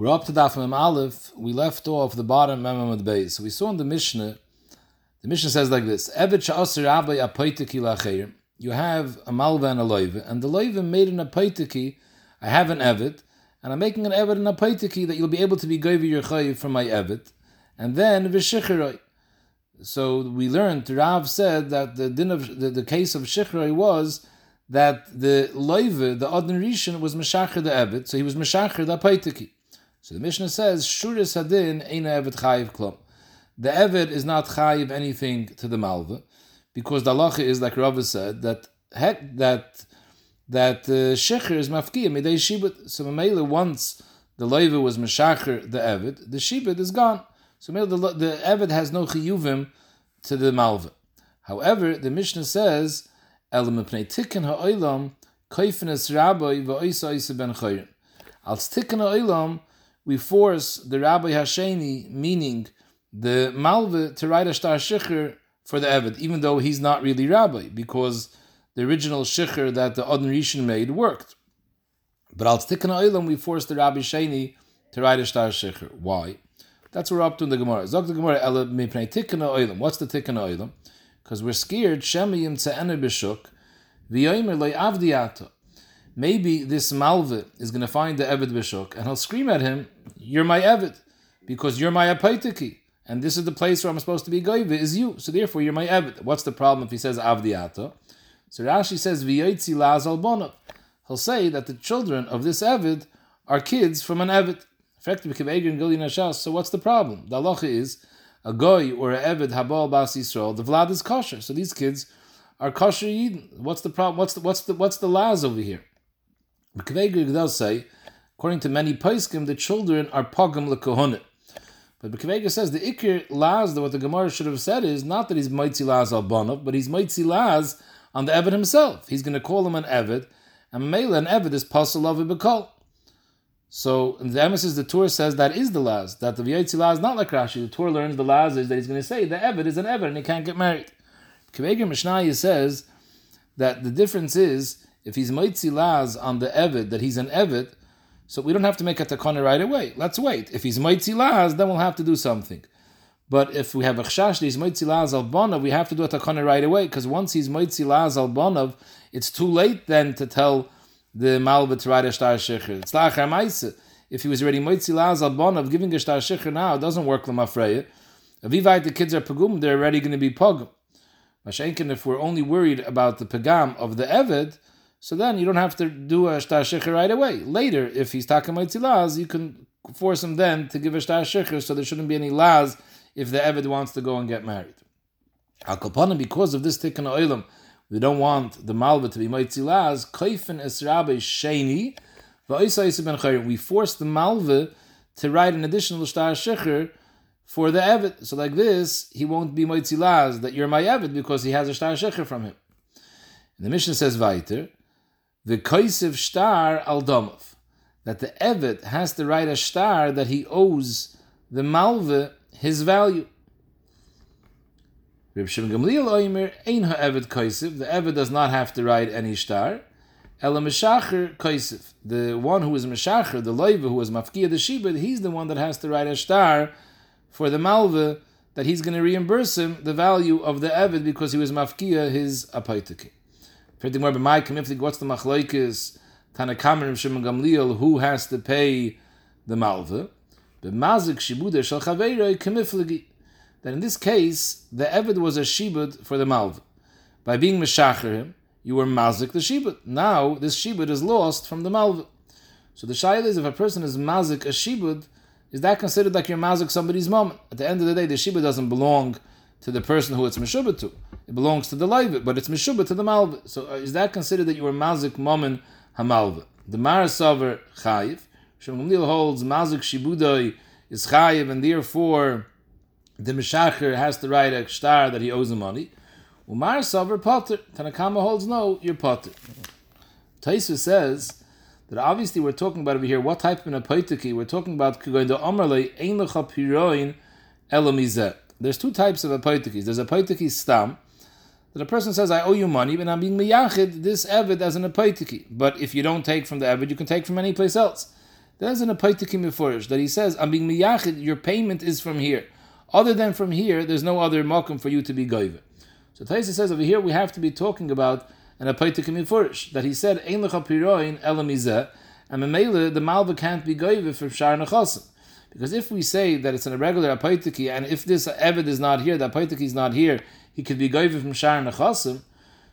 We're up to Daf Mem Aleph. We left off the bottom Mem the base. So we saw in the Mishnah, the Mishnah says like this: Evet sha'asir rabbi apaitiki lacheir. You have a malva and a loiva, and the loiva made an apaitiki. I have an evet, and I'm making an evet and a apaitiki that you'll be able to be goyvi your chayiv from my evet, and then v'shicheroi. So we learned. Rav said that the din of the, the case of shichroi was that the loiva, the adon rishon, was meshacher the evet, so he was meshacher the apaitiki. So the Mishnah says, Shuris Hadin Eina Evet Chayiv Klum. The Evet is not Chayiv anything to the Malva, because the halacha is, like Rava said, that that that uh, Shecher is Mafkiyah, Midei Shibut. So Mamela, once the Leiva was Meshacher, the Evet, the Shibut is gone. So the, the Evet has no Chiyuvim to the Malva. However, the Mishnah says, Elam Pnei Tikkun Ha'olam, Kaifin Es Rabbi Va'oisa Isa Ben Chayrin. Als Tikkun Ha'olam, we force the Rabbi Hasheni, meaning the Malva, to write a star shikhr for the Eved, even though he's not really Rabbi, because the original shikhr that the Adon Rishon made worked. But al Tikkun Olam, we force the Rabbi Sheni to write a star shikhr. Why? That's what we're up to in the Gemara. Zog the Gemara, Ela mipnei Tikkun. What's the Tikkun Olam? Because we're scared, Shemayim Tze'ene B'shuk, V'yoymer Avdiyato maybe this Malva is going to find the Eved Bishok and he'll scream at him, You're my Eved, because you're my Apaitiki. And this is the place where I'm supposed to be Goiva, is you. So therefore, you're my Eved. What's the problem if he says Avdiata? So Rashi says, V'yotzi laz albonov. He'll say that the children of this Eved are kids from an Eved. So what's the problem? The halacha is a goy or a eved habal bas Yisrael. The vlad is kosher, so these kids are kosher yidden. What's the problem? What's the what's the what's the laws over here? Does say, according to many poskim, the children are pogam lekohonet. But Bekveger says the ikir laz, what the Gemara should have said is not that he's mitzi laz al bonov, but he's mitzi laz on the Eved himself. He's going to call him an Eved, and Mela an Eved is pasal of bekol. So in the emesis, the Torah says that is the laz, that the V'yotzi laz not like Rashi. The Torah learns the laz is that he's going to say the Eved is an Eved and he can't get married. Bekveger Mishnaya says that the difference is if he's Moitzi Laz on the Evid, that he's an Evid, so we don't have to make a takana right away. Let's wait. If he's Moitzi Laz, then we'll have to do something. But if we have a chashash, he's Moitzi Laz al Bonov, we have to do a takana right away, because once he's Moitzi Laz al Bonov, it's too late then to tell the Malva to write a star shecher. It's lachar If he was already Moitzi Laz al Bonov, giving a star shecher now, it doesn't work lamafreya. If the kids are pagum, they're already going to be pagum. Mashenkin, if we're only worried about the pagam of the Evid, so then you don't have to do a shtar shecher right away. Later, if he's taking laz, you can force him then to give a shtar shecher, so there shouldn't be any laz if the Eved wants to go and get married. Al because of this tikkun oilam, we don't want the malva to be mitzi laz. Koifen esrabe sheni, we force the malva to write an additional shtar shecher for the Eved. So like this, he won't be mitzi laz that you're my Eved because he has a shtar shecher from him. And the mission says weiter the Kaisiv Star al that the Evet has to write a star that he owes the Malva his value. Shimon Gamliel Oimer, Ein ha'evet Kaisiv, the Evet does not have to write any star. Ela Meshacher Kaisiv, the one who is Meshacher, the Loiva who is Mafkia the Shibud, he's the one that has to write a star for the Malva that he's going to reimburse him the value of the Evet because he was Mafkia his Apaitike. What's the machlaikis? Tanakam and Shimon Gamliel, who has to pay the malva? The mazik shibuda shel chaveiroi kemiflagi. That in this case, the Eved was a shibud for the malva. By being meshacher him, you were mazik the shibud. Now, this shibud is lost from the malva. So the shaila is if a person is mazik a shibud, is that considered like you're mazik somebody's mom? At the end of the day, the shibud doesn't belong to the person who it's meshubah to. It belongs to the Leivit, but it's meshubah to the Malva. So uh, is that considered that you were mazik momen hamalva? The Marasover chayiv. Shemgamliel holds mazik Shibudai is chayiv, and therefore the Meshacher has to write a star that he owes him money. Umar Sover Potter. Tanakama holds no, you're Potter. Taisa says that obviously we're talking about over here what type of an apoitiki. We're talking about. There's two types of apoitikis. There's a apoitiki stam, that a person says, I owe you money, but I'm being miyachid this evid as an apoitiki. But if you don't take from the evid, you can take from any place else. There's an apaitikim mefurish that he says, I'm being miyachid, your payment is from here. Other than from here, there's no other makom for you to be goive. So Taisa says over here we have to be talking about an apaitikim mefurish, that he said, Ein lecha piroin elamizeh, and memele, the malva can't be goive from shar nechasim. Because if we say that it's an irregular apaitiki, and if this Evid is not here, the apaitiki is not here, he could be goive from shar nechasim,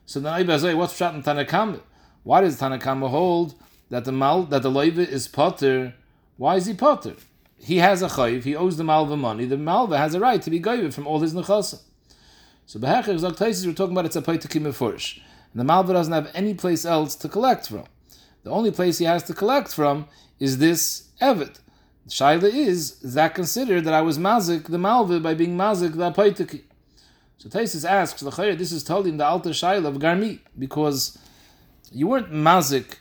so then Ibazoi, what's pshat in Tanakam? Why does Tanakam hold that the mal that the loiva is potter. Why is he potter? He has a chayiv. He owes the malva money. The malva has a right to be goyim from all his nechasim. So behechir zok we're talking about it's a paitakim mefurish, and the malva doesn't have any place else to collect from. The only place he has to collect from is this evet. Shaila is, is that considered that I was mazik the malva by being mazik the paitaki. So Taisis asks, this is told in the alter shaila of garmi because you weren't mazik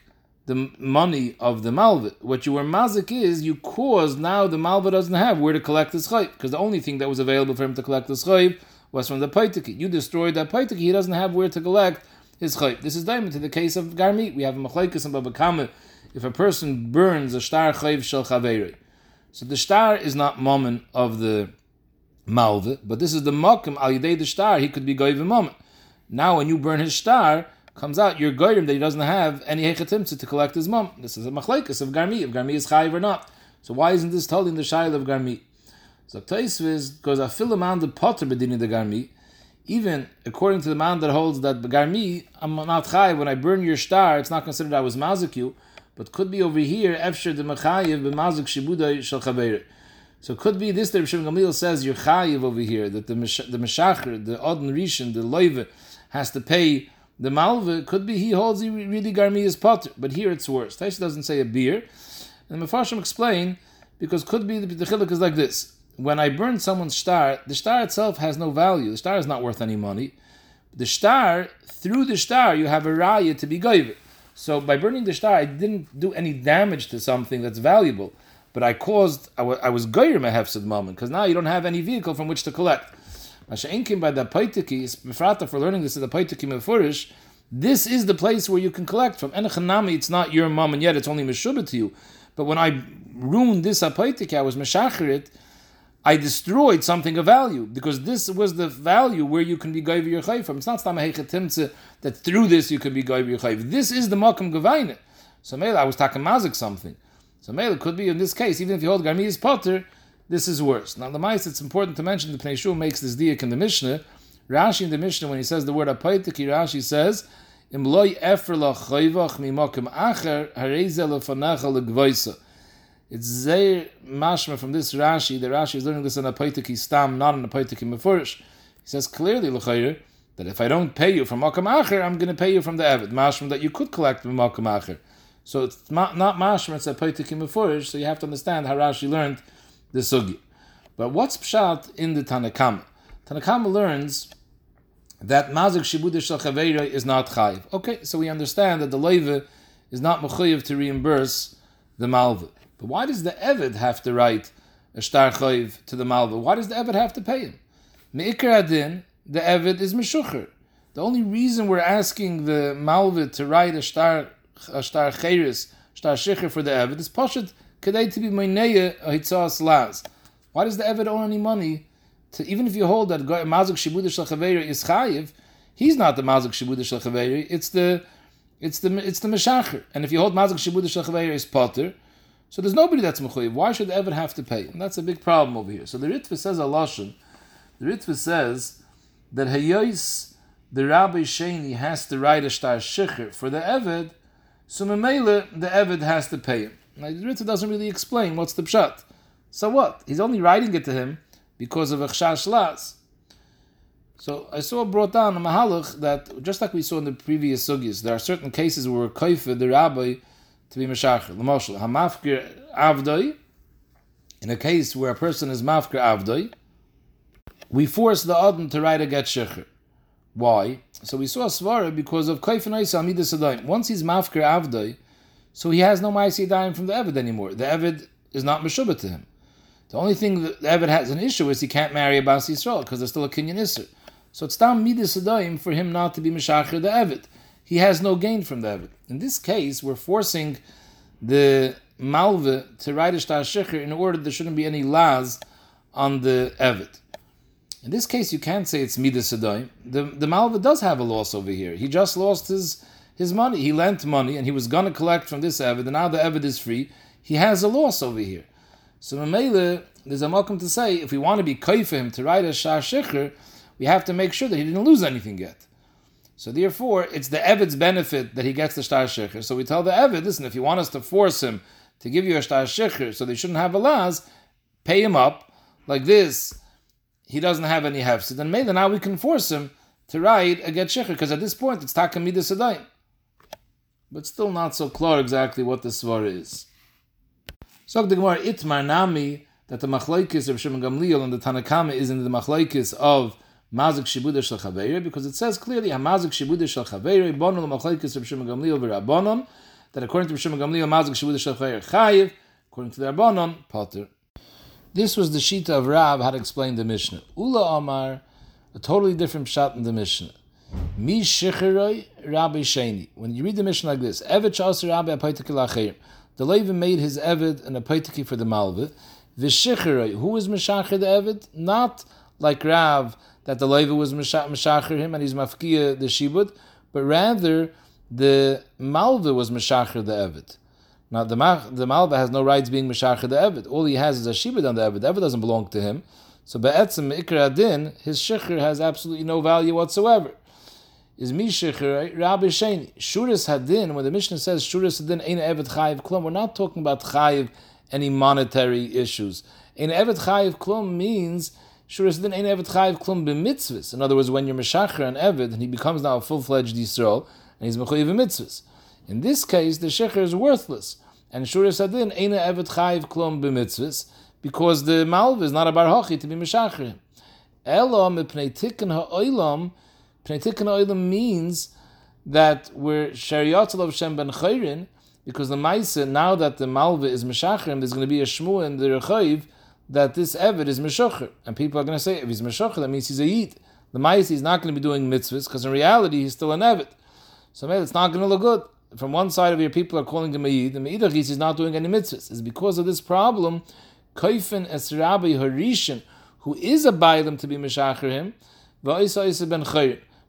the money of the malva. What you were mazik is you caused now the malva doesn't have where to collect his chayv because the only thing that was available for him to collect his chayv was from the paitiki. You destroyed that paitiki. He doesn't have where to collect his chayv. This is diamond to the case of garmi. We have a machlekes and Bava Kamma. If a person burns a star chayv shel chaveri, so the star is not moment of the malva, but this is the mokum al yidei the star. He could be goyim moment. Now, when you burn his star, comes out, you're goyim that he doesn't have any hechatimtza to collect his mom. This is a machlekes of garmi, if garmi is chayiv or not. So why isn't this told in the shayl of garmi? So Taisviz goes a man the potter bedini the garmi. Even according to the man that holds that garmi, I'm not chayiv when I burn your star, it's not considered I was mazik you, but could be over here efsher the mechayiv b'mazik shibuda shel. So it could be this that Rishon Gamliel says you're chayiv over here that the the meshacher, the odin rishon, the loive has to pay the malva could be he holds he really garmi is potter, but here it's worse. Taisha doesn't say a beer, and the Mefarshim explain because could be the, the chiluk is like this: when I burn someone's star, the star itself has no value. The star is not worth any money. The star through the star you have a raya to be goyve. So by burning the star, I didn't do any damage to something that's valuable, but I caused I, w- I was goyer mehefsid moment because now you don't have any vehicle from which to collect. Masha'inkim by the Paitiki, Befrata for learning this is the Paitiki Mefurish, this is the place where you can collect from. Enechanami, it's not your mom and yet it's only Meshubah to you. But when I ruined this Apaitiki, I was Meshacherit, I destroyed something of value because this was the value where you can be Gaiv your Chayv from. It's not Stamaheichatimtze that through this you can be Gaiv your Chayv. This is the Makam Gavaina. So Mela, I was talking Mazik something. So Mela could be in this case, even if you hold Garmi is Potter, this is worse. Now, the mice, it's important to mention the Pnei Shul makes this diak in the Mishnah. Rashi in the Mishnah, when he says the word apaitiki, Rashi says, Im loy efer lachayvach mimokim acher, hareze lefanacha legvoisa. It's Zeir Mashma from this Rashi. The Rashi is learning this in a Paitiki Stam, not in a Paitiki Mefurish. He says clearly, L'chayr, that if I don't pay you from Makam Acher, I'm going to pay you from the Evid. Mashma that you could collect from Makam Acher. So it's not, not Mashma, it's a Paitiki Mefurish, so you have to understand how Rashi learned the sugi. But what's pshat in the Tanakama? Tanakama learns that mazik shibud shel is not chayiv. Okay, so we understand that the leiva is not mechayiv to reimburse the malva. Why does the eved have to write a star chayiv to the malva? Why does the eved have to pay him? Meikar adin, the eved is meshucher. The only reason we're asking the malva to write a star a star chayris, star shicher for the eved is poshet Kedai to be meineya hitzas las. Why does the Eved owe any money? To, even if you hold that Mazuk Shibuda Shel is Chayiv, he's not the Mazuk Shibuda Shel it's the it's the it's the Meshacher. And if you hold Mazuk Shibuda Shel is Potter, so there's nobody that's Mechuyev. Why should the Eved have to pay? And that's a big problem over here. So the Ritva says a Lashon, the Ritva says that Hayois, the Rabbi Sheni has to write a Shtar Shecher for the Eved, so Memele, the Eved has to pay him. Now, the Ritva doesn't really explain what's the pshat. So what? He's only writing it to him because of a las. So I saw brought down a mahalach that just like we saw in the previous sugis, there are certain cases where kaifa the rabbi to be meshachar. L'moshel hamafkir avdoi. In a case where a person is mafkir avdoi, we force the adon to write a get shecher. Why? So we saw svara because of kaifa noisa amidas Once he's mafkir avdoi, so he has no Maisi dying from the Evid anymore. The Evid is not Meshubah to him. The only thing that the Evid has an issue is he can't marry a Bas Yisrael because there's still a Kinyan Isser. So it's Tam Midas Adayim for him not to be Meshacher the Evid. He has no gain from the Evid. In this case, we're forcing the malve to write a shtar in order there shouldn't be any laws on the evet. In this case, you can't say it's midas adoim. The the malva does have a loss over here. He just lost his his money. He lent money and he was going to collect from this evet, and now the evet is free. He has a loss over here. So Mamela, there's a welcome to say if we want to be kai for him to write a shar shecher, we have to make sure that he didn't lose anything yet. So therefore, it's the Evid's benefit that he gets the Shtar Shecher. So we tell the Evid, listen, if you want us to force him to give you a Shtar Shecher so they shouldn't have a las, pay him up like this. He doesn't have any hefsid. And maybe now we can force him to write a get Shecher because at this point it's Takamida Sedayim. But still not so clear exactly what the Svar is. So the Gemara, Itmar Nami, that the Machlaikis of Shimon Gamliel and the Tanakama is in the Machlaikis of mazik shibuda shel because it says clearly hamazik shibuda shel chaveira bonon l'machlekes of Shimon Gamliel that according to Shimon Gamliel mazik shibuda shel chayiv according to the Rabbanon potter. This was the shita of Rab had explained the Mishnah. Ula Amar, a totally different shot in the Mishnah. Mi shicheroi Rabbi Sheni. When you read the Mishnah like this, Evet shasir Rabbi apaitik l'achayim. The Levin made his Eved and a paitiki for the Malva. V'shicheroi, who is Meshacher the Eved? Not like Rav, that the Levi was Meshacher him and he's Mafkia the Shibud, but rather the Malva was Meshacher the Eved. Now the the Malva has no rights being Meshacher the Eved. All he has is a Shibud on the Eved. The Eved doesn't belong to him. So Be'etzim Ikra Adin, his Shikhr has absolutely no value whatsoever. Is mi Shikhr Rabbi Sheni. Shuris Hadin, when the Mishnah says Shuris Hadin Ein Eved Chayiv Klum, we're not talking about Chayiv, any monetary issues. Ein Eved Chayiv Klum means Shuris Hadin Ein Eved Chayiv Klum b'mitzvahs. In other words, when you're Meshacher and Eved, and he becomes now a full-fledged Yisrael, and he's Mechayiv mitzvahs. In this case, the Shikhr is worthless. And Shuris Hadin Ein Eved Chayiv Klum b'mitzvahs, because the Malv is not a bar hachi to be Meshacher. Elam mipnei tikkun ha'olam, pnei tikkun ha'olam means that we're Shariatzal of Shem ben Chayrin, because the Maisa, now that the Malva is Meshacher, there's going to be a Shmu in the Rechayiv, that this Eved is Meshacher. And people are going to say, if he's Meshacher, that means he's a Yid. The Maisa is not going to be doing mitzvahs, because in reality, he's still an Eved. So maybe it's not going to look good. From one side of your people are calling him a Yid, and Meidach he's not doing any mitzvahs. It's because of this problem Kaifin es Rabbi Harishan, who is a Bailam to be Meshacher him.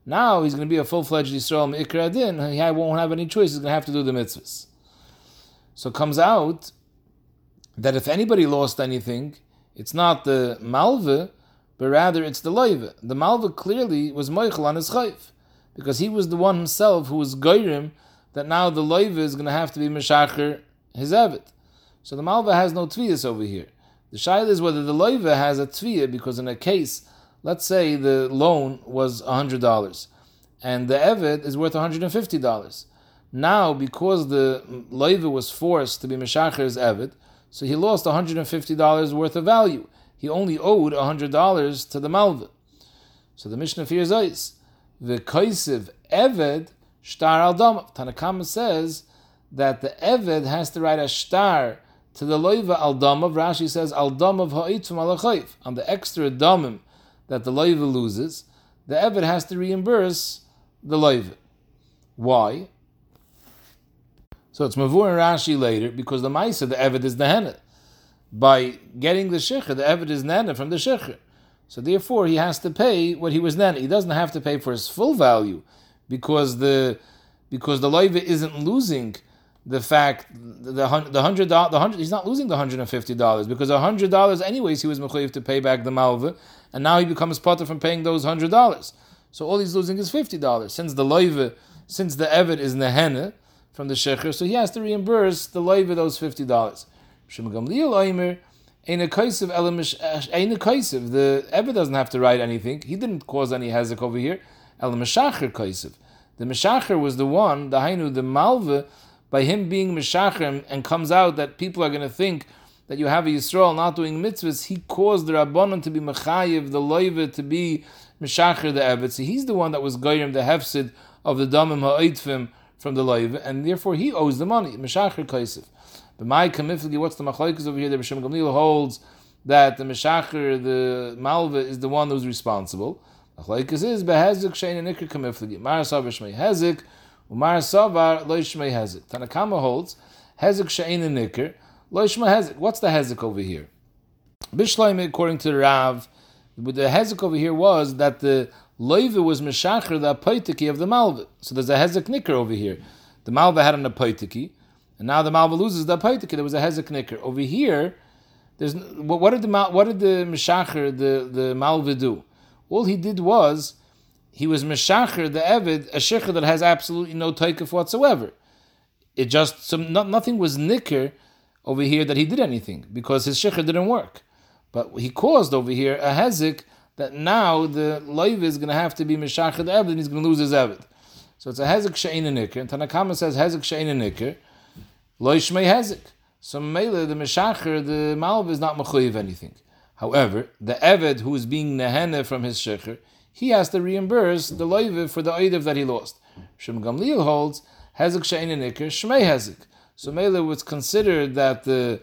Now he's going to be a full-fledged Yisrael Me'ikra Adin, he won't have any choice, he's going to have to do the mitzvahs. So it comes out that if anybody lost anything, it's not the Malve, but rather it's the Loiva. The Malve clearly was Moichel on his Chayf, because he was the one himself who was Geirim, that now the Loiva is going to have to be Meshacher his Eved. So the Malve has no Tviyas over here. The shaila is whether the loiva has a tviyah because in a case, let's say the loan was hundred dollars, and the eved is worth hundred and fifty dollars. Now, because the loiva was forced to be meshacher's eved, so he lost hundred and fifty dollars worth of value. He only owed hundred dollars to the malva. So the Mishnah fears ice. The kaisiv eved shtar al dam. Tanakama says that the eved has to write a shtar to the loiva al damav, Rashi says al damav ha'itfum al On the extra damim that the loiva loses, the eved has to reimburse the loiva. Why? So it's mavur and Rashi later because the ma'isa the eved is the henna. By getting the shikha, the eved is nana from the shikha. So therefore, he has to pay what he was nana. He doesn't have to pay for his full value because the because the loiva isn't losing the fact the hundred the hundred he's not losing the hundred and fifty dollars because a hundred dollars anyways he was mechayiv to pay back the malva and now he becomes potter from paying those hundred dollars. So all he's losing is fifty dollars since the loiva since the evet is nehene from the shecher, so he has to reimburse the loiva those fifty dollars. Shemgam liel oimer ain'a kaysiv elamish uh, ain'a kaysiv. The evet doesn't have to write anything. He didn't cause any hezek over here. El The meshacher was the one, the hainu, the malve, by him being Meshacher and comes out that people are going to think that you have a Yisrael not doing mitzvahs, he caused the Rabbanon to be Mechayiv, the Loiva to be Meshacher the Evet. So he's the one that was Goyim, the Hefsid of the Damim Ha'itfim from the Loiva, and therefore he owes the money, Meshacher Kaisif. But my Kamifli, what's the Machlaikas over here? The Bisham Gamliel holds that the Meshacher, the Malva, is the one who's responsible. Machlaikas is Behezik Shein and Ikr Kamifli. Marasav Shmei Hezik. Umar Savar Loishmei Hezik. Tanakama holds, hezek she'ein nikr, loishma hezek. What's the hezek over here? Bishleim, according to the Rav, the hezek over here was that the loive was meshacher the apoitiki of the malva. So there's a hezek nikr over here. The malva had an apoitiki, and now the malva loses the apoitiki. There was a hezek nikr over here. There's what did the what did the meshacher the the malva do? All he did was he was meshacher the evid a shecher that has absolutely no taikif whatsoever. It just not, nothing was nicker over here that he did anything because his shecher didn't work, but he caused over here a hezik that now the loiv is going to have to be meshacher the evid and he's going to lose his evid. So it's a hezik she'in nicker. And Tanakama says hezik she'in nicker, loishmei hezik. So mele the meshacher the malv is not mechuyev anything. However, the Eved who is being nehene from his shecher, he has to reimburse the loiv for the oidev that he lost. Shem Gamliel holds hezek shein nikr shmei hezek. So Mele was considered that the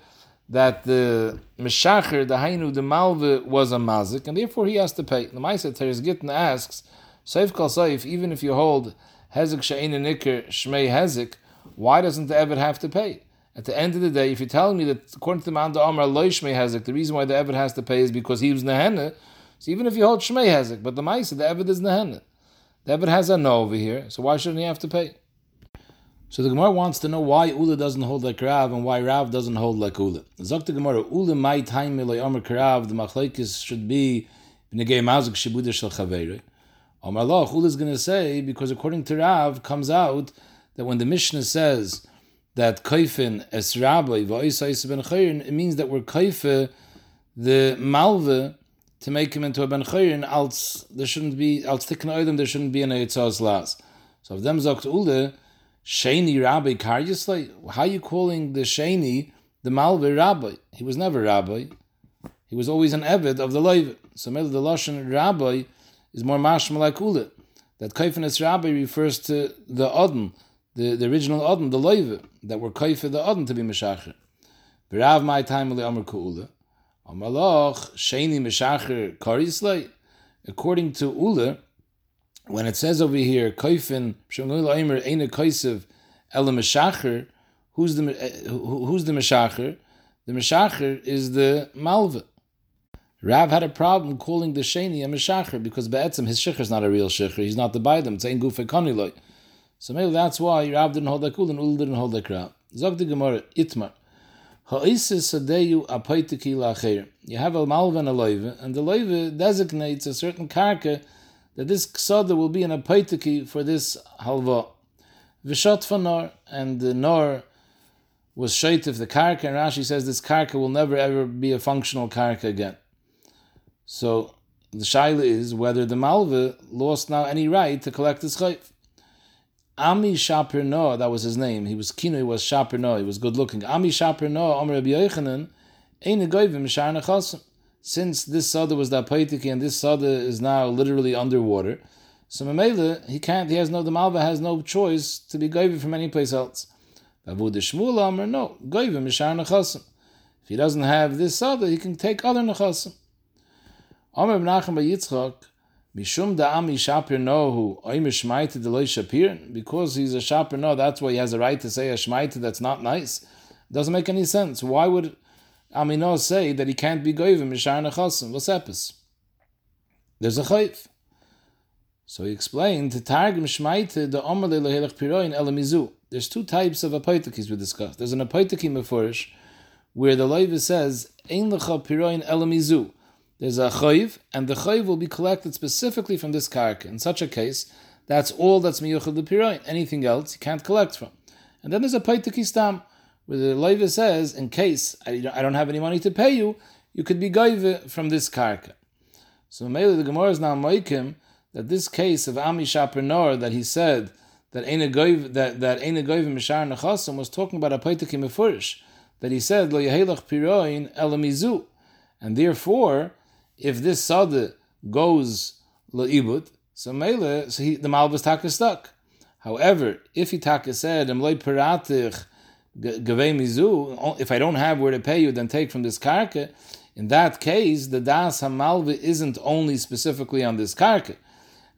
that the meshacher, the hainu, the malve was a mazik, and therefore he has to pay. The Maisa Teres Gittin asks, Seif kal seif, even if you hold hezek shein nikr shmei hezek, why doesn't the Eved have to pay? At the end of the day, if you're telling me that according to the man the Amar Loishmei Hezek, the reason why the Eved has to pay is because he was Nehene, so even if you hold Shmei Hezek, but the Maisa, the Eved is Nehene. The Eved has a no over here, so why shouldn't he have to pay? So the Gemara wants to know why Ula doesn't hold like Rav and why Rav doesn't hold like Ula. Zok the Gemara, Ula my time Amar Karav, the Machlaikis should be B'negei Mazik Shibudah Shel Chaveirei. Amar Loch, Ula is going to say, because according to Rav, comes out that when the Mishnah says, that kaifin es rabbi va'isais ben chayrin, it means that we're kaife the malve to make him into a ben chayrin, als there shouldn't be, als tikkun oidem, there shouldn't be an eitzaz las. So if them zogt ule, sheni rabbi karyaslay, how are you calling the sheni the malve rabbi? He was never rabbi. He was always an eved of the leiv. So maybe the lashon rabbi is more mashma like ule. That kaifin es rabbi refers to the odin, the, the original Adam, the Leiva, that were kaifa the Adam to be Meshacher. V'rav my time ali Amr Ku'ula. Amalach, Sheni Meshacher Karislay. According to Ula, when it says over here, Ela Meshacher, who's the, eh, who's the Meshacher? The Meshacher is the Malva. Rav had a problem calling the Sheni a Meshacher because Be'etzim, his Shecher is not a real Shecher. He's not the Baidam. It's Ein Gufe Koniloi. So maybe that's why Rav didn't hold like Ul and Ul didn't hold like Rav. Zog the Gemara, Itmar. You have a malva and a loive, and the loive designates a certain karka that this ksada will be an apaitiki for this halva. Vishat fanor, and the nor was shaitif the karka, and Rashi says this karka will never ever be a functional karka again. So the shaila is whether the malva lost now any right to collect his chayv. Ami Shapir Noah, that was his name. He was kino, he was Shapir Noah, he was good looking. Ami Shapir Noah, Omer Rabbi Yochanan, Ein Goyvim Shar Nechasim. Since this sada was the and this sada is now literally underwater, so Mamela, he can't, he has no, the Malva has no choice to be goyvim from any place else. Avud Shmuel Omer, no, goyvim Shar Nechasim. If he doesn't have this sada, he can take other Nechasim. Omer Menachem Yitzchak, Mishum da'ami shapir nohu oim shmaita deloy shapir. Because he's a shapir no, that's why he has a right to say a shmaita that's not nice. Doesn't make any sense. Why would Amino say that he can't be goyim mishar nechasim? What's epis? There's a chayv. So he explained to targum shmaita the omer lehelach piroin elamizu. There's two types of apoitikis we discussed. There's an apoitiki mefurish where the loiva says ein lecha piroin elamizu there's a chayiv, and the chayiv will be collected specifically from this karka. In such a case, that's all that's miyuchad the Anything else you can't collect from. And then there's a paitaki stam, where the leiva says, in case I don't have any money to pay you, you could be gaive from this karka. So maybe the Gemara is now Moikim that this case of Ami Shapernor that he said that Eina Goiv that that Eina Goiv Mishar Nechasim was talking about a paitaki mefurish that he said Lo Yehelach Piroin Elamizu, and therefore if this sada goes leibut, so mele, so he, the malvus taka stuck. However, if he taka said emloy peratich gavei mizu, if I don't have where to pay you, then take from this karka. In that case, the das hamalvi isn't only specifically on this karka.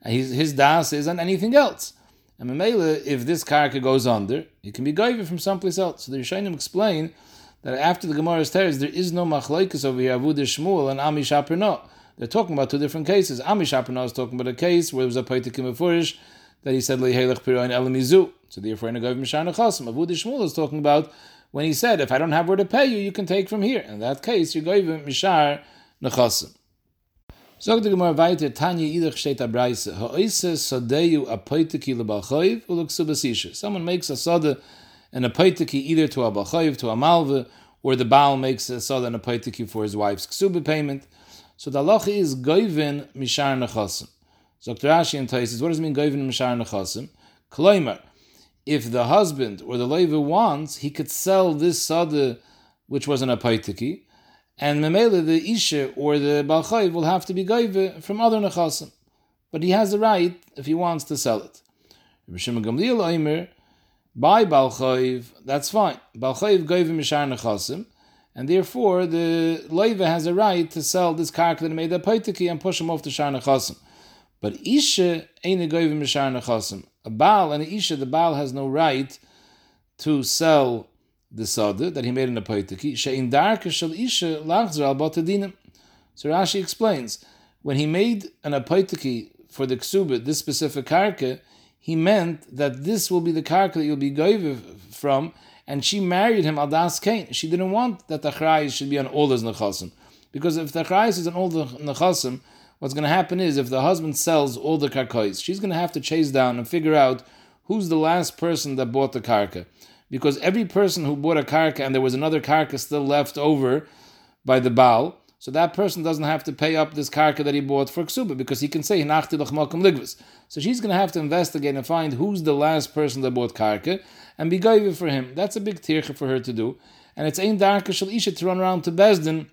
His, his das is on anything else. And Mamela, if this karka goes under, it can be gaiva from someplace else. So the Rishonim explain that after the Gemara's teres, there is no machlaikas over here, Avudah Shmuel and Ami Shaperno. They're talking about two different cases. Ami Shaperno is talking about a case where there was a Paitikim Mefurish that he said, Lehelech Piroin Elamizu. So therefore, in a Gaiv Mishar Nechasim. Avudah Shmuel is talking about when he said, if I don't have where to pay you, you can take from here. In that case, you're Gaiv Mishar Nechasim. Sagt die Gemara weiter, Tanya idach steht a Breise, ha'oise sodeyu a poitiki lebalchoiv, uluk subasisha. Someone makes a soda and a poitiki either to a balchoiv, to a malve, or the Baal makes a soda and a poitiki for his wife's ksuba payment. So the halacha is goivin mishar nechasim. Sagt Rashi and Taisis, what does it mean goivin mishar nechasim? Kloimer, if the husband or the leiva wants, he could sell this soda, which was an apaitiki, and memela the isha or the balchayv will have to be gaive from other nechasim, but he has the right if he wants to sell it. Rishim Gamliel Oimer by balchayv, that's fine. Balchayv gaive mishar nechasim, and therefore the leiva has a right to sell this karka that made a paitiki and push him off to shar nechasim. But isha ain't a gaive mishar. A baal and isha, the baal has no right to sell the sada that he made in a poitiki, she'in darka shel isha lachzer al batadinim. So Rashi explains, when he made an apoitiki for the ksubit, this specific karka, he meant that this will be the karka that you'll be goiv from, and she married him al das kain. She didn't want that the achrayis should be on all his nechasim. Because if the achrayis is on all the nechasim, what's going to happen is if the husband sells all the karkais, she's going to have to chase down and figure out who's the last person that bought the karka because every person who bought a karka and there was another karka still left over by the Baal, so that person doesn't have to pay up this karka that he bought for ksuba because he can say ligvis. So she's going to have to investigate and find who's the last person that bought karka and be gaiva for him. That's a big tircha for her to do, and it's ein darka shel isha to run around to Besdin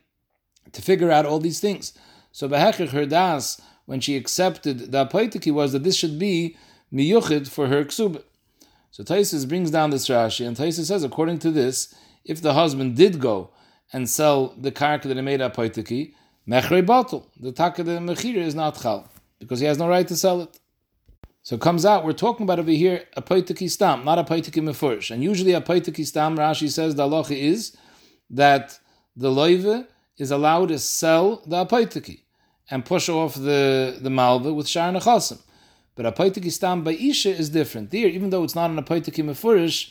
to figure out all these things. So behechich her das when she accepted the apoitiki was that this should be miyuchid for her ksuba. So Taisus brings down this Rashi, and Taisus says, according to this, if the husband did go and sell the karka that he made up paitiki, mechrei bottle, the taka the mechira is not chal, because he has no right to sell it. So it comes out, we're talking about over here a stam, not a paitiki mefurish. And usually a stam, Rashi says, the halacha is that the loive is allowed to sell the apaitiki and push off the, the malva with shar nechasim. But a paitiki stam by isha is different. There, even though it's not an apaitiki mefurish,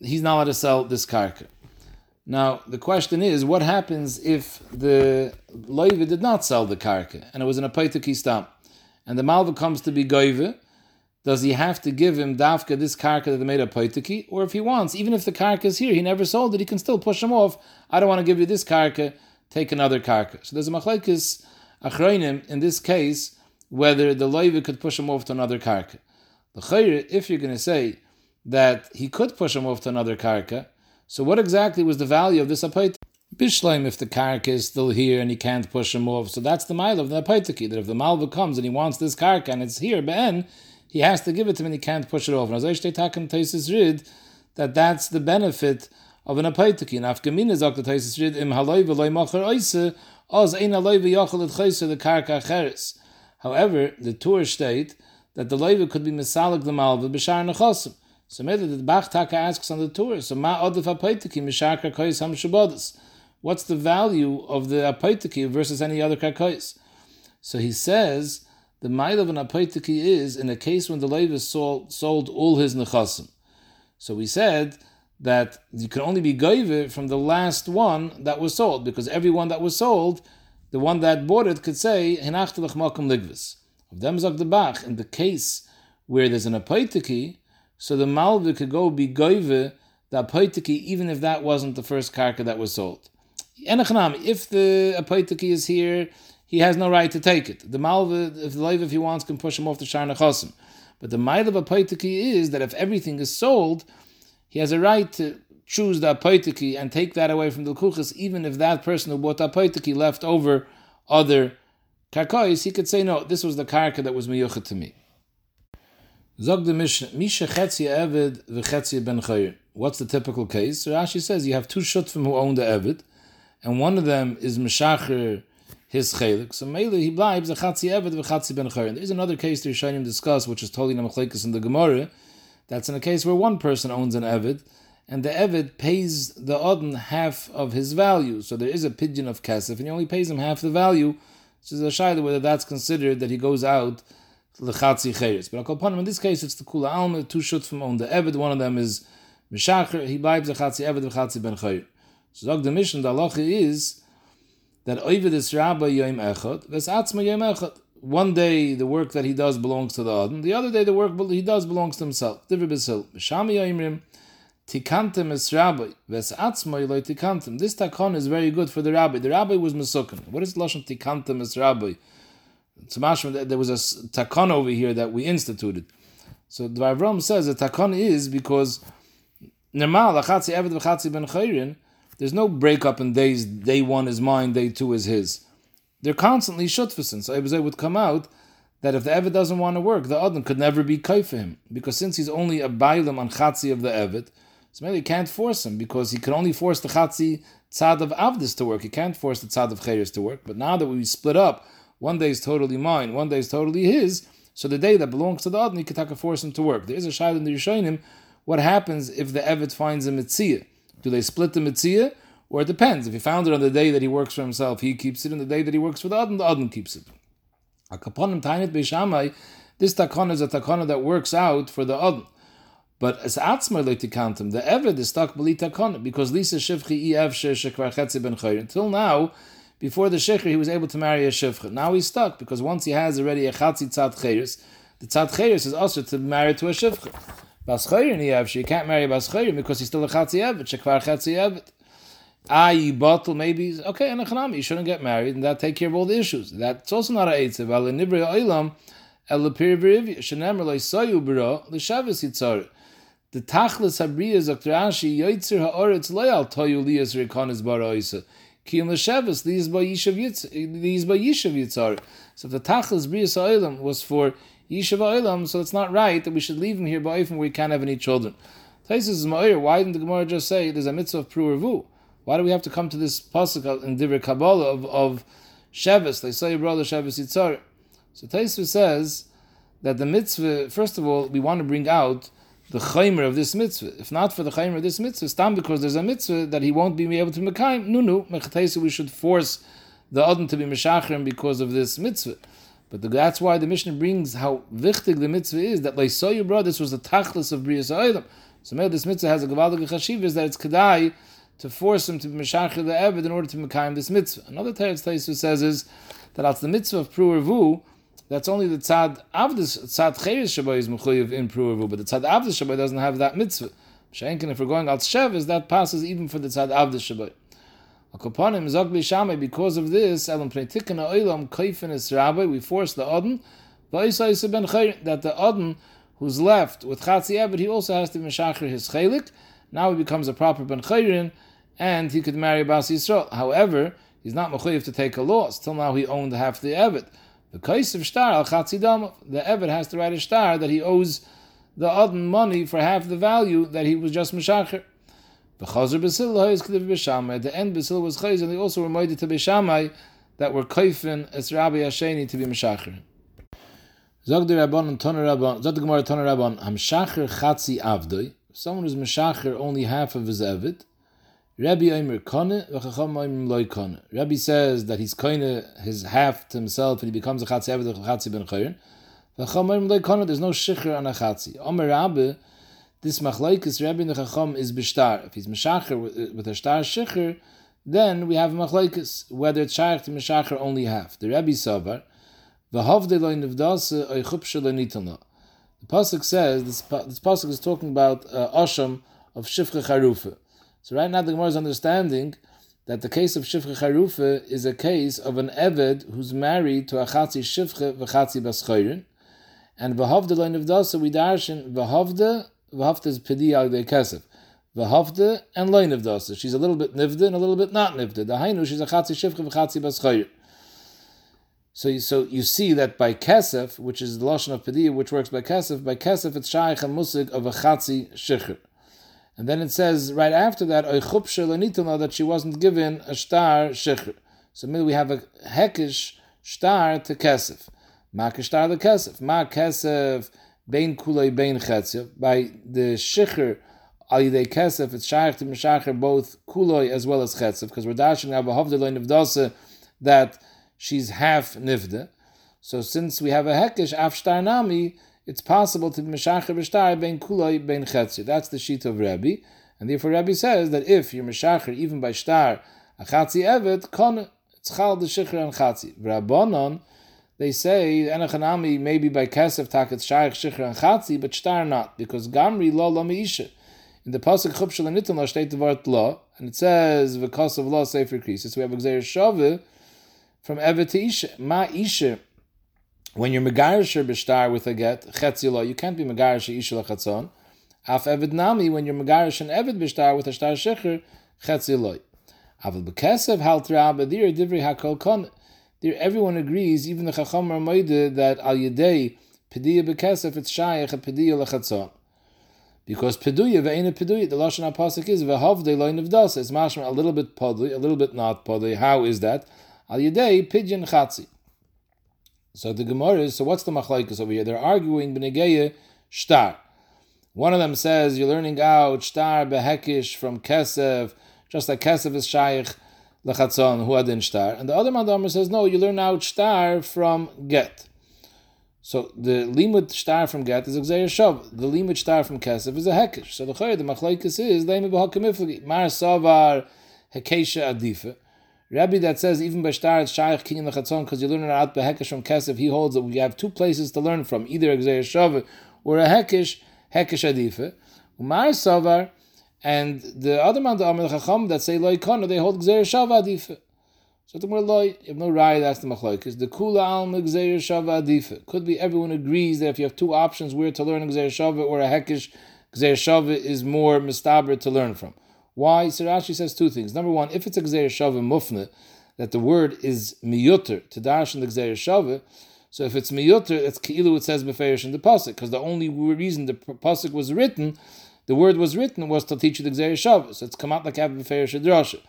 he's not allowed to sell this karka. Now the question is, what happens if the loiva did not sell the karka and it was an apaitiki stam, and the malva comes to be goive? Does he have to give him dafka this karka that they made a paitiki, or if he wants, even if the karka is here, he never sold it, he can still push him off. I don't want to give you this karka, take another karka. So there's a machlekes achroinim in this case whether the loiva could push him off to another karka. The chayr, if you're going to say that he could push him off to another karka, so what exactly was the value of this apayt? Bishleim, if the karka is still here and he can't push him off, so that's the mile of the apaytiki, that if the malva comes and he wants this karka and it's here, ben, he has to give it to him and he can't push it off. And as I rid, that that's the benefit of an apaytiki. And afgamin is the taisis rid im haloi v'loi mocher oise, oz ein haloi et chayse the karka acheres. However, the Tur state that the Leiva could be Misalik the Malva B'shar Nechosim. So maybe the Bach Taka asks on the Tur, so Ma Odef Apaitiki Mishar Karkois Ham. What's the value of the Apaitiki versus any other Karkois? So he says, the mile of an Apaitiki is in a case when the Leiva sold, sold all his Nechosim. So we said that you can only be Goive from the last one that was sold, because every one that was sold the one that bought it could say, Hinachtelech makom ligvis. Of them zog the Bach, in the case where there's an apoitiki, so the malva could go be goive the apoitiki, even if that wasn't the first karka that was sold. Enachanami, if the apoitiki is here, he has no right to take it. The malva, if the life if he wants, can push him off the shana chosim. But the mile of apoitiki is that if everything is sold, he has a right to choose the apoitiki and take that away from the kuchas, even if that person who bought the apoitiki left over other karkais, he could say, no, this was the karka that was miyuchat to me. Zog the Misha Chetzi v'Chetzi Ben Chayir. What's the typical case? So Rashi says you have two shutfim who own the Eved, and one of them is Meshacher his chelik. So Mele he blibes a chatzi eved v'chatzi ben chayrin. There is another case the Rishonim discuss, which is totally namachlekes in the Gemara. That's in a case where one person owns an eved, and the eved pays the odin half of his value. So there is a pigeon of kesef, and he only pays him half the value. So there's a shayla whether that's considered that he goes out lechatzi cheres. But him in this case, it's the kula alma. Two from own the eved. One of them is mishacher. He blibes a chatzi eved v'chatzi ben chayrin. So Zog the mission, the halacha is that Oivid is Rabbi Yom Echad, Vesatzma Yom Echad. One day the work that he does belongs to the Adam, the other day the work he does belongs to himself. This takon is very good for the Rabbi. The Rabbi was Mesukan. What is Lashon Tikantem es Rabbi? There was a takon over here that we instituted. So the Avram says the takon is because Normal, Eved Ben Chayrin, there's no breakup in days. Day one is mine. Day two is his. They're constantly shutfisin. So Ebezay would come out that if the Eved doesn't want to work, the Adam could never be kai for him because since he's only a bailam on chatzi of the Eved, so maybe he can't force him because he can only force the chatzi tzad of Avdis to work. He can't force the tzad of Chayris to work. But now that we split up, one day is totally mine, one day is totally his. So the day that belongs to the Adam, he can take a force him to work. There is a shayla in the Rishonim. What happens if the Eved finds a mitzvah? Do they split the mitzvah? Or it depends. If he found it on the day that he works for himself, he keeps it. On the day that he works for the Adam, the Adam keeps it. Akaponim tainit beishamai, this takana is a takana that works out for the Adam. But as atzmar leitikantim, the Eved is stuck b'li takana, because Lisa shivchi iev shekvar chetzi ben chayr. Until now, before the shekher, he was able to marry a shivcha. Now he's stuck, because once he has already a chatzi tzad chayris, the tzad chayris is also to marry to a shivcha. Bas chayrin iev, she can't marry bas chayrin because he's still a chatzi evet, shekvar chetzi evet. You bottle maybe okay, and a you shouldn't get married, and that take care of all the issues. That's also not a eitzev. Al nibri oilam el lepir v'rivi shenemer lo yisayu b'ro l'shavis yitzar. The tachlis habriya Dr. Ashi yoitzer ha'oretz loyal toyu liyas rikonis bara oisa. Ki in l'shavis these by yishav yitzar. So if the tachlis briya oilam was for yishav oilam, so it's not right that we should leave him here by where we can't have any children. Taisus is ma'ir. Why didn't the Gemara just say there's a mitzvah of pruervu? Why do we have to come to this pasuk in Divrei Kabbalah of, of Shevis? They say brother Shevis Yitzar. So Taisva says that the mitzvah, first of all, we want to bring out the chaymer of this mitzvah. If not for the chaymer of this mitzvah, stam because there's a mitzvah that he won't be able to mekayim. No, no, we should force the adam to be meshachrim because of this mitzvah. But the, that's why the Mishnah brings how wichtig the mitzvah is that like saw your brother, this was the tachlis of Brias Adam. So maybe this mitzvah has a gavaldig chashiv is that it's kedai to force him to be Meshachir the Eved in order to Mekayim this mitzvah. Another Teretz Taisu says is that after the mitzvah of Pruervu, that's only the Tzad Avdis, Tzad Cheres Shabbai is Mechuyev in Pruervu, but the Tzad Avdis Shabbai doesn't have that mitzvah. Shenkin, if we're going out Shevis, that passes even for the Tzad Avdis Shabbai. Akopanim Zogli Shamay, because of this, Elam Pneitikana Oilam Kaifin is Rabbi, we force the Odin, that the Odin who's left with Chatzi Eved, he also has to be Meshachir his Chelik. Now he becomes a proper Ben Chayrin, and he could marry Bas Yisrael. However, he's not mechuyev to take a loss. Till now, he owned half the Evet. The Kaisiv Shtar al the Evet has to write a star that he owes the Adon money for half the value that he was just Meshacher. Is. At the end, Basil was Chayz, and they also were to Bishamai that were Kaifin as Rabbi Hasheni to be Meshacher. Zog the Rabban, Toner Rabban, Zog the Gemara Toner Rabban, Hamshacher Chatzi Avdoi, someone who's Meshacher only half of his Evet, Rabbi Omer Kone, v'chacham Omer loy Kone. Rabbi says that he's Kone his half to himself and he becomes a Chatzi Eved, a Chatzi ben Chayrin. V'chacham Omer loy Kone, there's no Shicher on a Chatzi. Omer Rabbi, this Machlaikis Rabbi and the Chacham is Bishtar. If he's Meshacher with, with a Shtar Shicher, then we have Machlaikis, whether it's Shaykh to Meshacher only half. The Rabbi Savar, v'hovde loy Nivdase, oy chupshe lo nitan The Pasuk says, this, this Pasuk is talking about uh, Osham of Shifcha Charufa. So right now the Gemara is understanding that the case of Shifcha Charufa is a case of an Eved who's married to a Chatzi Shifcha v'Chatzi Baschayrin, and v'havde loin of dasa we darshan v'havde v'havde is pedi al kesef v'havde and loin of dasa. She's a little bit nivde and a little bit not nivde. The hainu she's a Chatzi Shifcha v'Chatzi Baschayrin. So, so you see that by kesef, which is the lashon of pedi, which works by kesef, by kesef it's shaykh and musig of a chatzi shikhr. And then it says right after that, that she wasn't given a star shikhr. So maybe we have a hekish star to kesef. Ma the kesef. Ma kesef bein kulei bein chetzev. By the shicher al kesef, it's shaykh to mishacher both kuloi as well as chetzev, because we're dashing have a hovdeloin of dasa that she's half nivde. So since we have a hekish af star nami, it's possible to be mishacher b'shtar bein kuloi bein chetzev. That's the sheet of Rabbi. And therefore Rabbi says that if you're mishacher even by star a chatzi evet, kon it's chal the and chatzi. Rabbanon, they say enachanami maybe by kesef taket shaykh shikhr and chatzi, but star not because gamri lo lo meisha. In the pasuk chup shel nitin lo state the lo, and it says because of lo sefer krisis. We have exer shove from evet to isha. Ma isha. When you're megarisher b'shtar with a get chetzi lo, you can't be megarisher isha lachatzon. Af evet nami when you're megarish and evet b'shtar with a star shikhr chetzi lo. Aval bekesev halt rabba dir divrei hakol kon. There, everyone agrees, even the Chacham Ramoide, that al yedei pediya bekesef it's shayach a pediya lechatzon. Because peduya ve'ena peduya, the lashon apasik is ve'hav de loin of das. It's mashma a little bit podli, a little bit not podli. How is that? Al yedei pidyon chatzi. So the Gemara is, so what's the machlaikas over here? They're arguing b'negeya shtar. One of them says you're learning out shtar behekish from kesef, just like kesef is shaykh lechatzon who adin shtar, and the other madamar says no, you learn out shtar from get. So the limud shtar from get is exer shav. The limud shtar from kesef is a hekesh. So the chay the machlekes is limud b'hakamiflagi mar savar hekesha adifa. Rabbi that says even by shtar it's shaykh kinyan lechatzon because you learn it out behekesh from kesef. He holds that we have two places to learn from, either exer shav or a hekesh hekesh adifa. Umar savar. And the other man, the Amr Chacham, that say loy kono, they hold gzeir shava adifa. So the more you have no right, that's the machlokes. The kula alm gzeir shava adifa. Could be everyone agrees that if you have two options where to learn gzeir shava or a hekish, gzeir shava is more mistaber to learn from. Why? So Rashi says two things. Number one, if it's a gzeir shava mufne, that the word is miyuter to dash in the gzeir shava, so if it's miyuter, it's ki'ilu it says beferish in the pasuk, because the only reason the pasuk was written the word was written was to teach you the Gzeir Shavuos. So it's come out like Abba Ferish Drasha.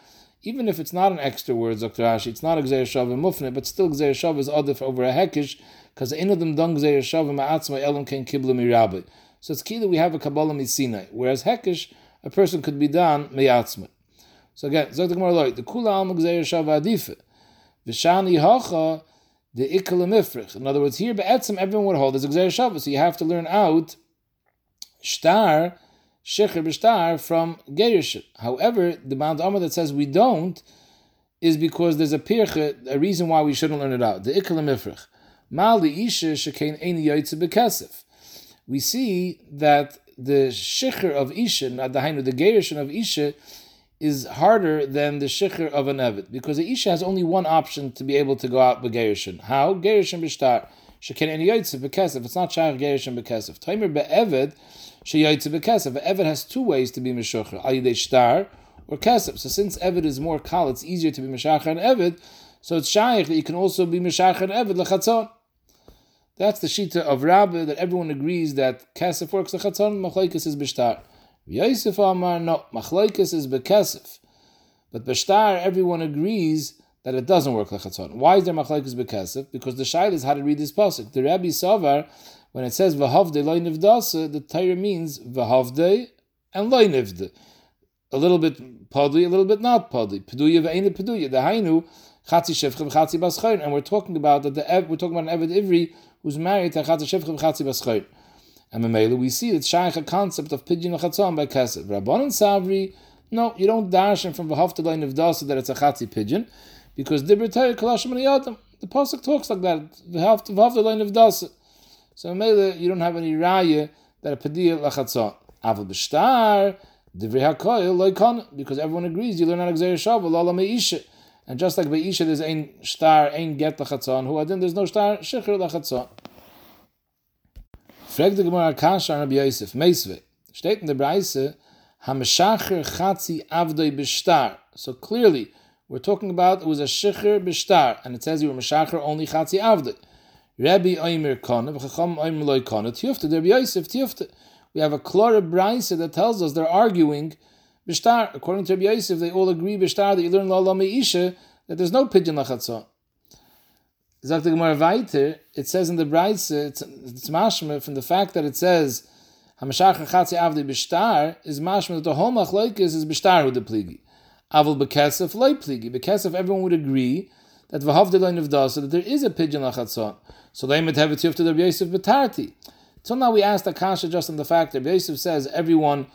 Even if it's not an extra word, Dr. Rashi, it's not a Gzeir Mufne, but still Gzeir Shavuos is other over a Hekish, because in of them done Gzeir Shavuos Ma'atzma Elam Ken Kibla Mirabi. So it's that we have a Kabbalah Misinai, whereas Hekish, a person could be done Me'atzma. So again, Dr. Gemara the Kula Alma Gzeir Shavuos Adife, Vishani the Mifrich. In other words, here Be'etzim, everyone would hold as Gzeir Shavuos, so you have to learn out Shtar, shecher b'shtar from gerushin. However, the Mount Amar that says we don't is because there's a pirche, a reason why we shouldn't learn it out. The ikla mifrich. Mal the isha shekein ein yaitze bekesef. We see that the shecher of isha, not the hainu, the gerushin of isha, is harder than the shecher of an evet because the isha has only one option to be able to go out begerushin. How gerushin b'shtar shekein ein yaitze bekesef. It's not shayach gerushin bekesef. Timer be'eved sheyayitze bekesef. Eved has two ways to be meshucher: ayidei shtar or kesef. So since Eved is more kal, it's easier to be meshacher and Eved. So it's shaykh that you can also be meshacher and Eved lechatzon. That's the shita of Rabbi that everyone agrees that kesef works lechatzon. Machlekes is b'shtar. Yosef Amar no machlekes is bekesef, but b'shtar everyone agrees that it doesn't work lechatzon. Why is there machlekes bekesef? Because the shaila is how to read this pasuk. The Rabbi Savar when it says v'havde loy nivdasa, the Torah means v'havde and loy nivde. A little bit padli, a little bit not padli. Peduya v'eina peduya. The hainu chatzi shevcha v'chatzi baschayr. And we're talking about that the we're talking about an Eved Ivri who's married to chatzi shevcha v'chatzi baschayr. And Mamela, we see it's shaykh a concept of pidyon chatzon by kesef. Rabban and Savri, no, you don't dash him from v'havde of nivdasa that it's a chatzi pidyon, because Torah kalashim The pasuk talks like that. V'havde of nivdasa. So Mele, you don't have any raya that a padiyah lachatzon. Aval b'shtar, divrei hakoil loikon, because everyone agrees you learn to exer shavu, lala meisha. And just like be'isha, there's ein star, ein get lachatzon, who adin, there's no star, shechir lachatzon. Frag the Gemara Kasha Rabbi Yosef, Meisve, steht in der Breise, Hameshacher chatzi avdoi b'shtar. So clearly, we're talking about it was a shechir b'shtar, and it says you were meshacher only chatzi avdoi. Rabbi Oimer Kana, v'chacham Oimer Loi Kana, Tiyufta, Rabbi Yosef, Tiyufta. We have a Klora Braisa that tells us they're arguing Bishtar. According to Rabbi Yosef, they all agree Bishtar that you learn La Lama Isha, that there's no pidyon lachatzon. Sagt the Gemara it says in the Braitze, it's, it's mashma from the fact that it says, Hamashach chatzi avdi b'shtar, is mashma that the whole machlokes is b'shtar who the pligi. Avol bekesef loy pligi. Bekesef, everyone would agree that v'havdi loy nivdasa, that there is a pidyon lachatzon. So they might have it to the Yosef betarti. Till now we asked Akasha just on the fact that Yosef says everyone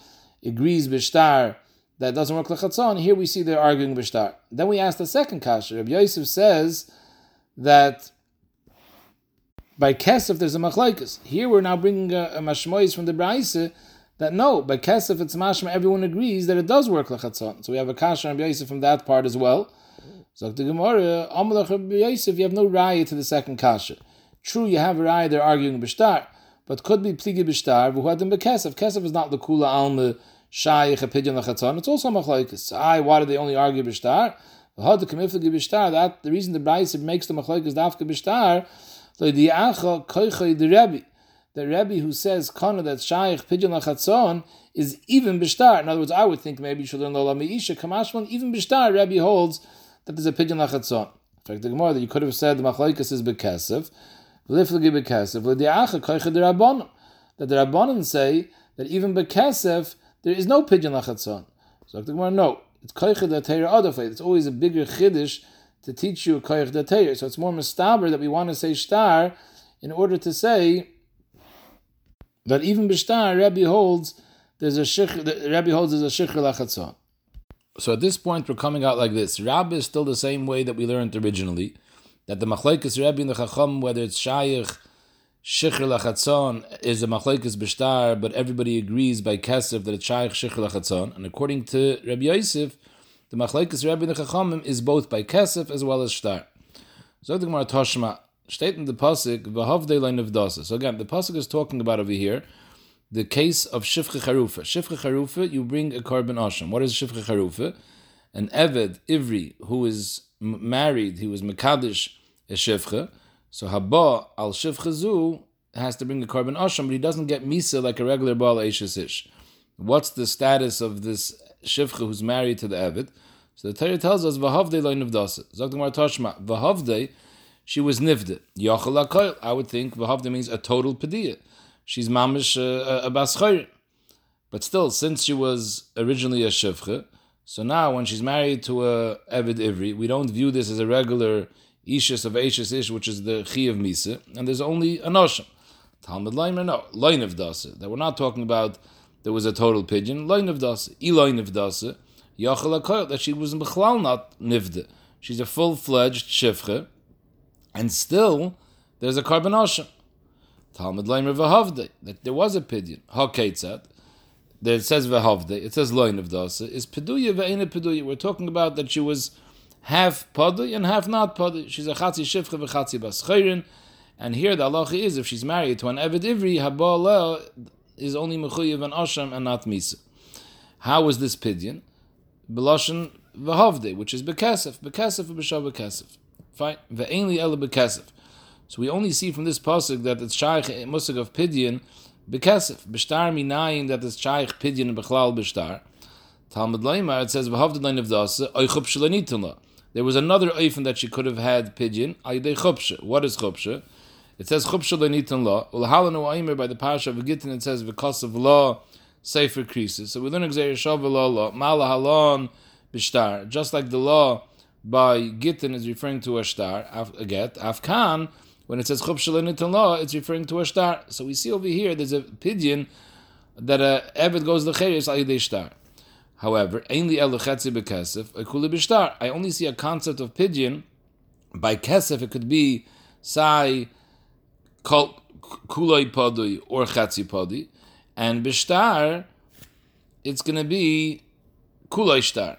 agrees b'shtar that doesn't work lachatzon. Here we see they're arguing b'shtar. Then we ask the second kasha. Rabbi Yosef says that by kesef there's a machlaikas. Here we're now bringing a, a mashmois from the Braise that no, by kesef it's mashma. Everyone agrees that it does work lachatzon. So we have a kasha and Yosef from that part as well. So the Gemara, Rabbi Yosef, you have no raya to the second kasha. True, you have a raya. They're arguing b'shtar, but could be pligi b'shtar. V'huadim b'kesef. Kesef is not the kula alma shayich a pidyon lachatzon. It's also machlaikas. I why do they only argue b'shtar? That the reason the Braise makes the machlokes dafka b'shtar, the acha koichay the Rebbe, the Rebbe who says kana that shaykh pidyon lachatzon is even b'shtar. In other words, I would think maybe you should learn lola meisha kamashman. Even b'shtar, Rebbe holds that there's a pidyon lachatzon. In fact, the Gemara that you could have said the machlokes is bekesef, v'liflegi bekesef, the acha koichay the rabbanon. That the rabbanon say that even bekesef there is no pidyon lachatzon. So the Gemara no it's koich the Torah other way. It's always a bigger chiddush to teach you koich Torah. So it's more mistaber that we want to say star in order to say that even b'shtar Rabbi holds there's a shich. Rabbi holds there's a shikhr lachatzon. So at this point we're coming out like this. Rabbi is still the same way that we learned originally, that the machlekes Rabbi and the Chacham, whether it's shayich Shikhr lachatzon is a machlekes b'shtar, but everybody agrees by kesef that it's shaykh shikhr lachatzon. And according to Rabbi Yosef, the machlekes Rabbi Nechachamim is both by kesef as well as shtar. So the Gemara Toshma state in the. So again, the pasuk is talking about over here the case of shifcha charufa. Shifcha charufa, you bring a korban asham. What is shifcha charufa? An eved ivri who is married, he was mekadish a shifcha so haba al shivchazu has to bring the korban asham, but he doesn't get misa like a regular baal ish. What's the status of this shivcha who's married to the avid? So the Torah tells us v'havdei loy nivdasa. Zokdemar tashma v'havdei, she was nivde. Yachal akoil. I would think v'havdei means a total pediyah. She's mamish uh, a baschayr. But still, since she was originally a shivcha, so now when she's married to a avid ivri, we don't view this as a regular Ishis of Eishis Ish, which is the Chi of Misa, and there's only a Noshim. Talmud Leimer, no, Loin of Dasa. That we're not talking about there was a total pidyon. Of Dasa, Eloin of Dasa, Yachal HaKoyot, that she was in not Nivde. She's a full fledged Shifche, and still there's a korban Noshim. Talmud Leimer Vahavde, that there was a pidyon. HaKetzat, that it says Vahavde, it says Loin of Dasa, is Peduya Ve'ena Peduya. We're talking about that she was half padi and half not padi. She's a chatzi shivcha v'chatzi baschayrin. And here the halacha is if she's married to an Eved Ivri, Habala is only mechuyev and asham and not misa. How is this pidyon? Beloshen v'havde, which is bekesef, bekesef v'b'shav bekesef. Fine. Ve'enli ela bekesef. So we only see from this pasuk that it's shaykh eh, musig of pidyon bekesef. B'shtar minayin that it's shaykh pidyon and bechlal b'shtar. Talmud Leimar, it says, v'havde lein of dasa, oichup there was another oifen that she could have had pidyon. What is chupsha? It says chupsha lenitan law. Ulhalanu aimer by the pasha of Gittin. It says because of law, safer creases. So learn exer yeshav law mala halon b'shtar. Just like the law by Gittin is referring to a star, a get. Afkan when it says chupsha lenitan law, it's referring to a star. So we see over here there's a pidyon that a eved goes lecheres ayidei star. However, b'shtar. I only see a concept of pidyon by kesef. It could be sai kuloi padui or chetzi padui, and bishtar. it's going to be kuloi shtar.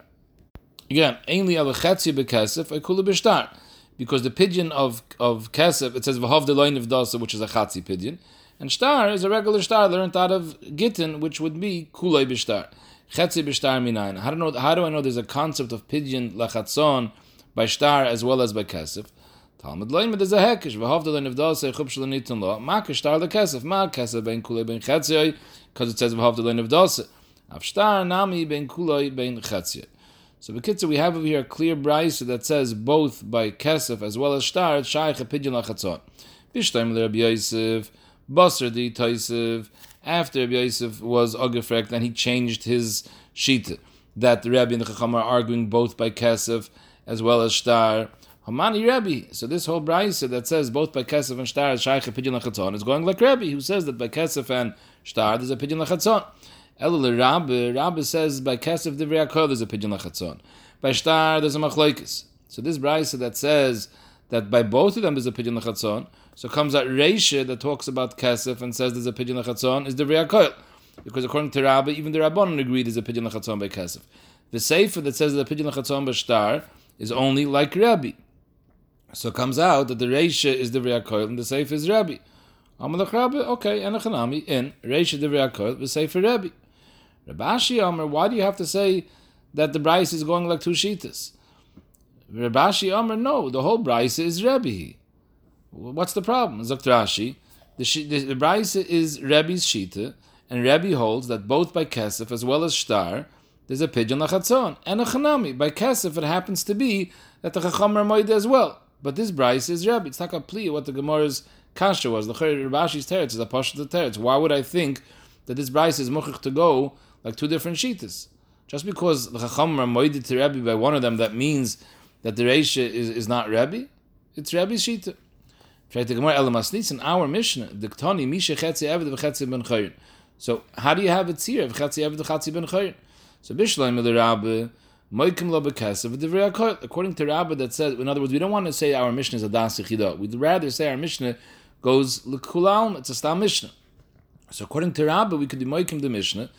Again, ainly eluchetzi bekesef ekuli b'shtar. Because the pidyon of of kesef, it says v'hav deloin of dasa, which is a chatzi pidyon, and shtar is a regular shtar learned out of gittin, which would be kuloi b'shtar. Chetzi b'shtar minayin. How do, know, how do I know there's a concept of pidyon lachatzon by shtar as well as by kesef? Talmud loimed is a hekish. V'hovda lo nivdal say chup shlo nitin lo. Ma kishtar lekesef. Ma kesef ben kulei ben chetziyoi. Because it says v'hovda lo nivdal say. Av shtar nami ben kulei ben chetziyoi. So Bekitzer, we have over here a clear brisa that says both by Kesef as well as Shtar, Shaykh pidyon lachatzon. Bishtaim le Rabbi Yosef, Basar di Taisef, after Rabbi Yosef was Ogefrekt, and he changed his sheet that the Rabbi and the Chacham are arguing both by Kesef as well as Shtar. Hamani Rabbi. So this whole brisa that says both by Kesef and Shtar is is going like Rabbi, who says that by Kesef and Shtar there's a pidyon lachatzon. Elul Rabbi, Rabbi says by Kesef HaKol there's a pidyon lachatzon. By Shtar there's a machlokes. So this brisa that says that by both of them there's a pidyon lachatzon, so comes out Reisha that talks about Kesef and says there's a pidyon lachatzon is the HaKol. Because according to Rabbi, even the Rabbanon agree there's a pidyon lachatzon by Kesef. The Sefer that says there's a pidyon lachatzon by Shtar is only like Rabbi. So it comes out that the Reisha is the HaKol and the Sefer is Rabbi. Amalach Rabbi, okay, and Achanami in Reisha the HaKol, the Sefer Rabbi. Rav Ashi Amr, why do you have to say that the Bryce is going like two Shitas? Rav Ashi Amr, no, the whole Bryce is Rebbe. What's the problem? Rashi, the, the, the Bryce is Rebbe's Shita, and Rebbe holds that both by Kesef as well as Shtar, there's a pidyon lachatzon. And a chanami, by Kesef it happens to be that the Chacham are as well. But this Bryce is Rebbe. It's not a plea what the Gemara's kasha was. The Rav Ashi's teretz is a pasha the teretz. Why would I think that this Bryce is muchach to go like two different shitas? Just because the Chacham are moided to Rebbe by one of them, that means that the Reisha is, is not Rebbe? It's Rebbe's shita. In our. So how do you have it here? So HaKol. According to Rabbe that says, in other words, we don't want to say our Mishnah is a Das. We'd rather say our Mishnah goes L'Kulam, it's a Stam Mishnah. So according to Rabbe, we could be Moikim the Mishnah,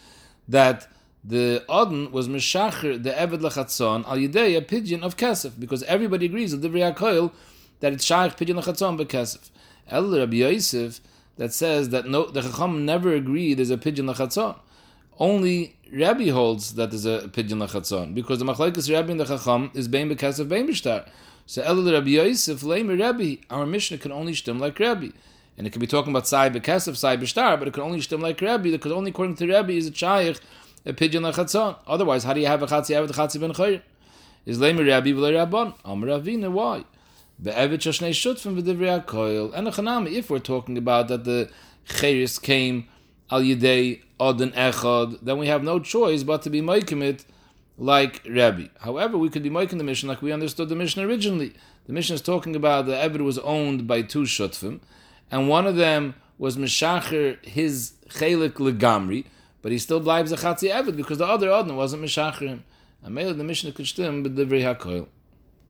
that the Odin was Meshacher, the Eved Lachatzon, al Yidei, a pidyon of Kesef, because everybody agrees with the Koil that it's Shaykh pidyon Lachatzon Bekesef. El Rabbi Yosef, that says that no, the Chacham never agreed there's a pidyon Lachatzon. Only Rabbi holds that there's a pidyon Lachatzon, because the Machlaikas Rabbi and the Chacham is Bein Bekesef, Bein Bishtar. So El Rabbi Yosef, Leim Rabbi, our Mishnah can only stem like Rabbi. And it could be talking about Sai Bekesef, Sai Bishtar, but it can only stem like Rabbi, because only according to Rabbi is a Shaykh a pidyon lachatzon. Otherwise, how do you have a chatzi evet chatzi ben chayr? Is lemer rabbi v'le rabban. Amar Ravina, why? Be'evet shashnei shutfim v'divrei hakoil. And a chanami, if we're talking about that the chayris came al yidei odin echad, then we have no choice but to be making it like Rabbi. However, we could be making the mission like we understood the mission originally. The mission is talking about the Eved was owned by two shutfim, and one of them was Meshacher his chelik legamri, but he still blives a chatzi eved because the other odin wasn't mishachirim. And maybe the mission could stem, but the very hakoil.